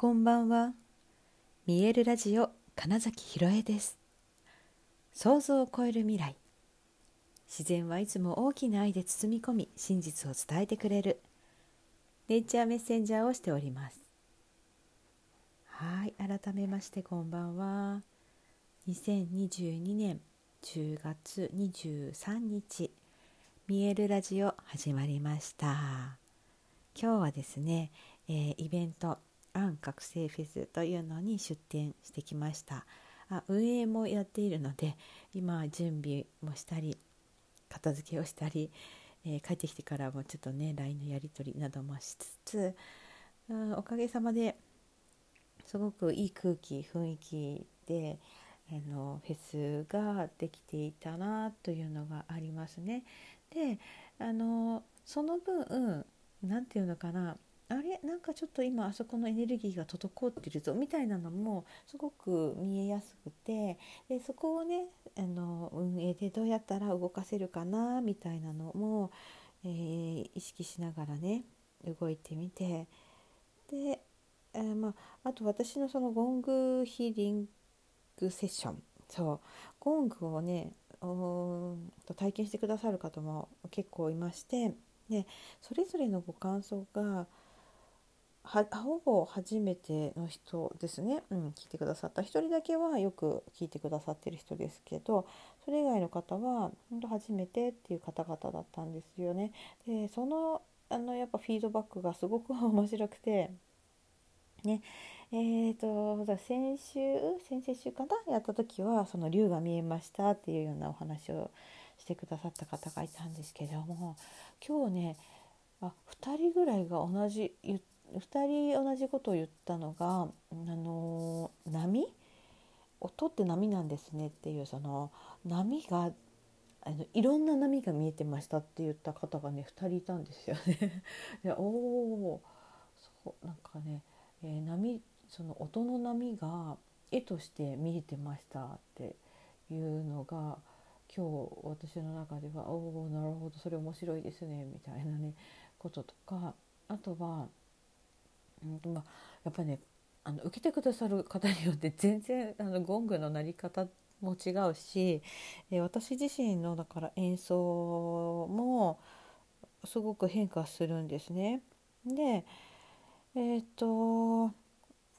こんばんは。見えるラジオ金崎ひろえです。想像を超える未来。自然はいつも大きな愛で包み込み、真実を伝えてくれる。ネイチャーメッセンジャーをしております。はい、改めましてこんばんは。2022年10月23日、見えるラジオ始まりました。今日はですね、えー、イベントアン覚醒フェスというのに出展してきましたあ運営もやっているので今準備もしたり片付けをしたり、えー、帰ってきてからもちょっとね LINE のやり取りなどもしつつおかげさまですごくいい空気雰囲気であのフェスができていたなというのがありますね。であのその分何て言うのかなあれ？なんかちょっと今あそこのエネルギーが滞ってるぞみたいなのもすごく見えやすくてでそこをねあの運営でどうやったら動かせるかなみたいなのも、えー、意識しながらね動いてみてで、えー、まあ、あと私のそのゴングヒーリングセッションそうゴングをね体験してくださる方も結構いましてでそれぞれのご感想がほぼ初めての人ですね、うん、聞いてくださった。1人だけはよく聞いてくださってる人ですけどそれ以外の方は本当初めてっていう方々だったんですよね。でそのあのやっぱフィードバックがすごく 面白くてね。えーと、先週先々週かな？やった時はその竜が見えましたっていうようなお話をしてくださった方がいたんですけども今日ねあ2人ぐらいが同じ言って2人同じことを言ったのがあの波？音って波なんですねっていうその波があのいろんな波が見えてましたって言った方がね2人いたんですよね。でおおそうなんかね、えー、波その音の波が絵として見えてましたっていうのが今日私の中ではおおなるほどそれ面白いですねみたいなねこととかあとはうんまあ、やっぱりねあの受けてくださる方によって全然あのゴングの鳴り方も違うし、え私自身のだから演奏もすごく変化するんですね。でえっ、と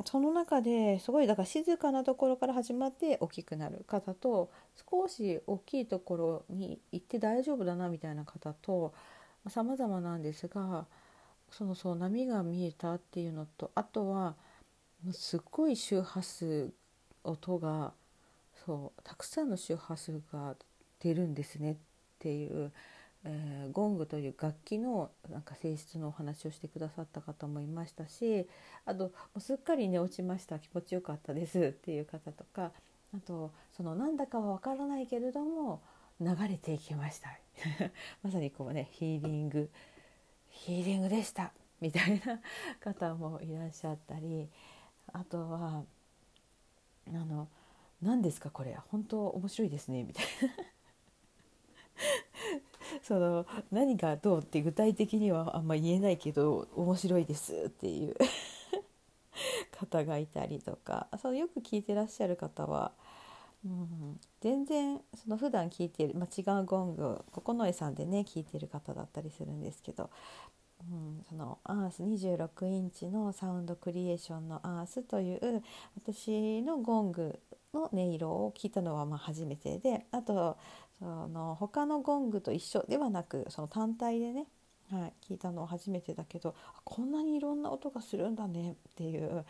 その中ですごいだから静かなところから始まって大きくなる方と少し大きいところに行って大丈夫だなみたいな方と様々なんですがそうそう波が見えたっていうのとあとはすっごい周波数音がそうたくさんの周波数が出るんですねっていう、えー、ゴングという楽器のなんか性質のお話をしてくださった方もいましたしあともうすっかりね落ちました気持ちよかったですっていう方とかあとそのなんだかはわからないけれども流れていきました。まさにこうねヒーリングヒーリングでした。みたいな方もいらっしゃったり。あとはあの何ですかこれ。本当面白いですね。みたいな。その何がどうって具体的にはあんま言えないけど面白いですっていう方がいたりとか。そのよく聞いてらっしゃる方は、うん、全然その普段聞いてる、まあ、違うゴング九重さんでね聞いてる方だったりするんですけどうん、そのアース26インチのサウンドクリエーションのアースという私のゴングの音色を聞いたのはま初めてであとその他のゴングと一緒ではなくその単体でね、はい、聞いたのは初めてだけどこんなにいろんな音がするんだねっていう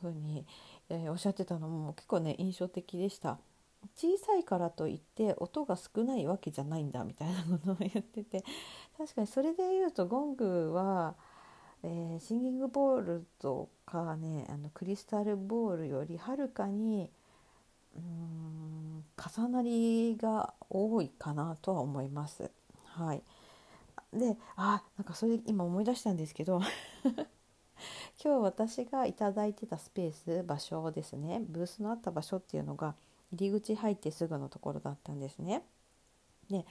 風に、えー、おっしゃってたのも結構ね印象的でした。小さいからといって音が少ないわけじゃないんだみたいなことを言ってて確かにそれで言うとゴングは、えー、シンギングボールとかねあのクリスタルボールよりはるかにうん重なりが多いかなとは思います。はい、であなんかそれ今思い出したんですけど 今日私が頂いてたスペース場所ですねブースのあった場所っていうのが入り口入ってすぐのところだったんですね。で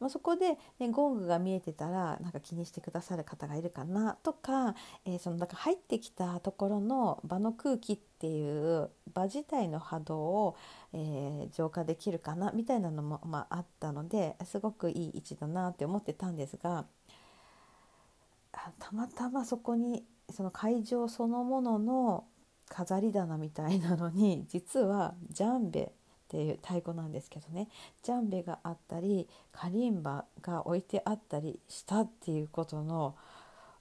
まあ、そこで、ね、ゴングが見えてたらなんか気にしてくださる方がいるかなとか、えー、そのなんか入ってきたところの場の空気っていう場自体の波動を、えー、浄化できるかなみたいなのも、まあ、あったのですごくいい位置だなって思ってたんですがたまたまそこにその会場そのものの飾り棚みたいなのに 実はジャンベっていう太鼓なんですけどね。ジャンベがあったりカリンバが置いてあったりしたっていうことの、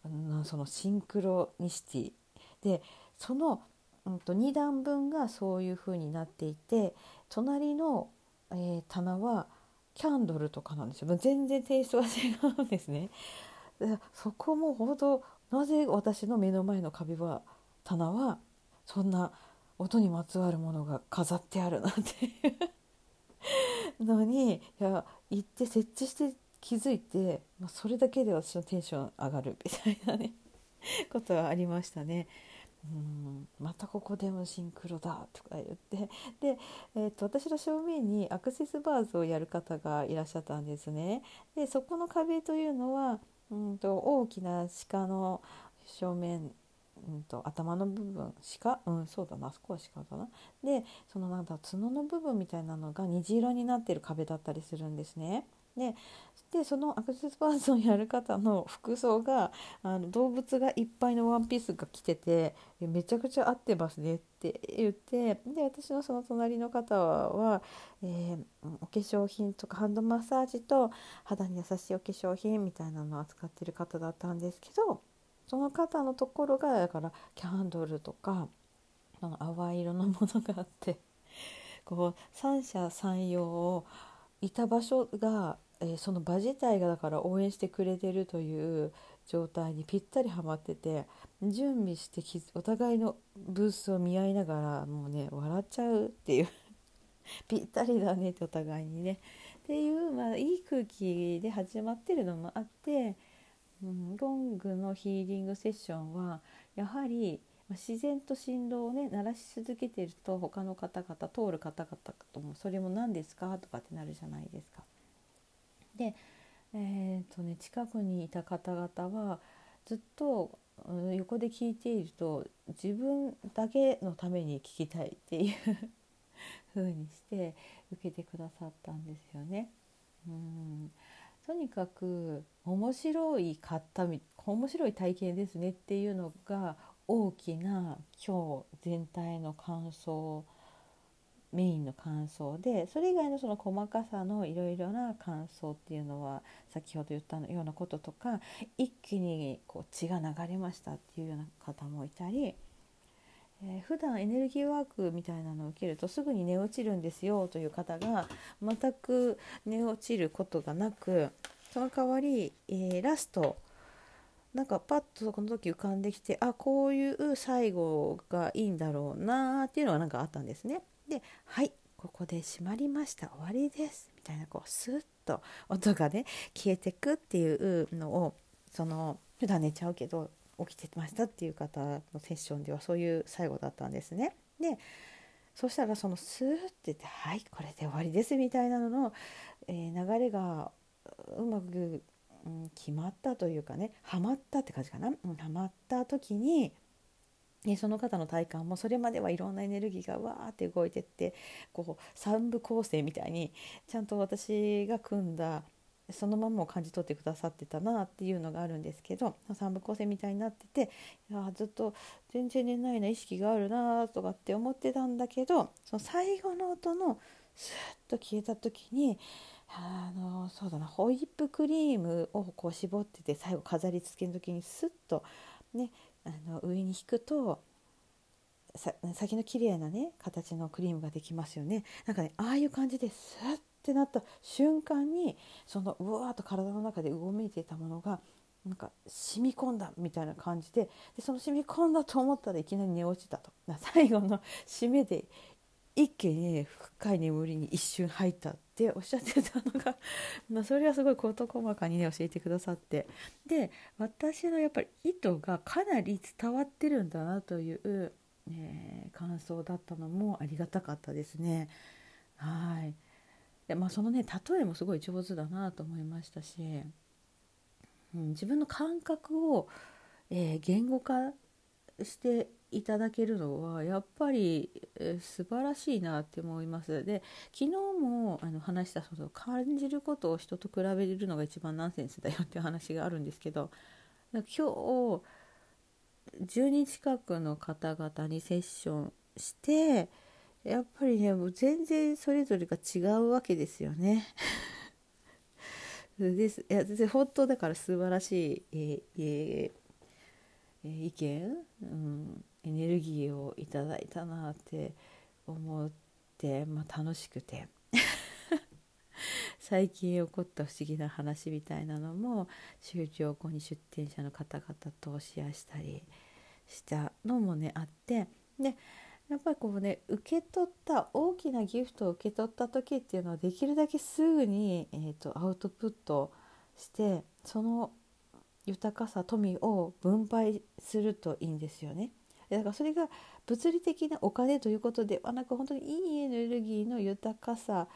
うん、そのシンクロニシティ。でその、うんと、2段分がそういう風になっていて隣の、えー、棚はキャンドルとかなんですよ。全然テイストが違うんですね。そこもほどなぜ私の目の前の壁は棚はそんな音にまつわるものが飾ってあるなんていうのにいや行って設置して気づいて、まあ、それだけで私のテンション上がるみたいなね ことはありましたね。うんまたここでもシンクロだとか言ってで、えーと、私の正面にアクセスバーズをやる方がいらっしゃったんですね。でそこの壁というのはうんと大きな鹿の正面うんと、頭の部分鹿うんそうだなあそこは鹿だなでそのなんだ角の部分みたいなのが虹色になってる壁だったりするんですね。ででそのアクセスパーソンやる方の服装があの動物がいっぱいのワンピースが着ててめちゃくちゃ合ってますねって言ってで私のその隣の方は、えー、お化粧品とかハンドマッサージと肌に優しいお化粧品みたいなのを扱ってる方だったんですけどその方のところがだからキャンドルとかの淡い色のものがあって こう三者三様をいた場所が、えー、その場自体がだから応援してくれてるという状態にぴったりはまってて準備してお互いのブースを見合いながらもうね笑っちゃうっていう ぴったりだねってお互いにね。っていう、まあ、いい空気で始まってるのもあってうん、ゴングのヒーリングセッションはやはり自然と振動をね鳴らし続けてると他の方々通る方々ともそれも何ですかとかってなるじゃないですか。で、えーとね、近くにいた方々はずっと横で聞いていると自分だけのために聞きたいっていう風にして受けてくださったんですよね。うんとにかく面白いかった面白い体験ですねっていうのが大きな今日全体の感想メインの感想でそれ以外のその細かさのいろいろな感想っていうのは先ほど言ったようなこととか一気にこう血が流れましたっていうような方もいたりえー、普段エネルギーワークみたいなのを受けるとすぐに寝落ちるんですよという方が全く寝落ちることがなくその代わり、えー、ラストなんかパッとこの時浮かんできてあこういう最後がいいんだろうなっていうのがなんかあったんですね。ではいここで閉まりました終わりですみたいなこうスッと音がね消えてくっていうのをその普段寝ちゃうけど起きてましたっていう方のセッションではそういう最後だったんですね。でそしたらそのスーって言って「はいこれで終わりです」みたいなのの、えー、流れがうまく、うん、決まったというかねはまったって感じかな、うん、はまった時にでその方の体感もそれまではいろんなエネルギーがわーって動いてってこう3部構成みたいにちゃんと私が組んだそのままを感じ取ってくださってたなっていうのがあるんですけど三部構成みたいになってていやずっと全然寝ないな意識があるなとかって思ってたんだけどその最後の音のスッと消えた時にあのそうだなホイップクリームをこう絞ってて最後飾り付けの時にスッとねあの上に引くと先の綺麗なね形のクリームができますよね。なんかねああいう感じでスッってなった瞬間にそのうわーっと体の中でうごめいていたものがなんか染み込んだみたいな感じででその染み込んだと思ったらいきなり寝落ちたと。最後の締めで一気に、深い眠りに一瞬入ったっておっしゃってたのが、ま、それはすごい事細かにね教えてくださって。で私のやっぱり意図がかなり伝わってるんだなという、え、感想だったのもありがたかったですね。はい。で、まあ、そのね例えもすごい上手だなと思いましたし、うん、自分の感覚を、えー、言語化していただけるのはやっぱり、えー、素晴らしいなって思います。で昨日もあの話したその感じることを人と比べるのが一番ナンセンスだよっていう話があるんですけど今日10人近くの方々にセッションしてやっぱりねもう全然それぞれが違うわけですよね。ですいや全然本当だから素晴らしい、えーえー、意見、うん、エネルギーをいただいたなって思って、まあ、楽しくて 最近起こった不思議な話みたいなのも宗教後に出店者の方々とシェアしたりしたのもねあってでやっぱりこうね受け取った大きなギフトを受け取った時っていうのはできるだけすぐに、えーと、アウトプットしてその豊かさ富を分配するといいんですよね。だからそれが物理的なお金ということではなく本当にいいエネルギーの豊かさ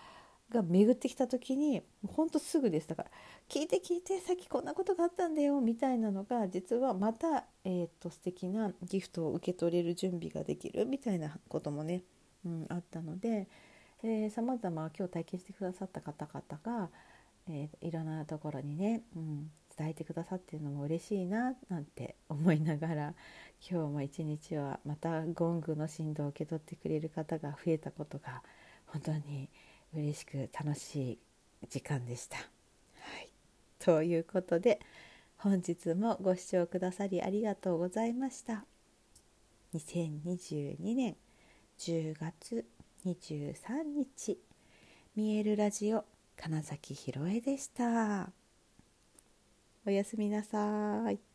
が巡ってきた時にほんとすぐです。だから聞いて聞いてさっきこんなことがあったんだよみたいなのが実はまた、えーと、素敵なギフトを受け取れる準備ができるみたいなこともね、うん、あったのでさまざま今日体験してくださった方々が、えー、いろんなところにね、うん、伝えてくださってるのも嬉しいななんて思いながら今日も一日はまたゴングの振動を受け取ってくれる方が増えたことが本当に嬉しく楽しい時間でした。はい、ということで本日もご視聴くださりありがとうございました。2022年10月23日見えるラジオ金崎ひろえでした。おやすみなさい。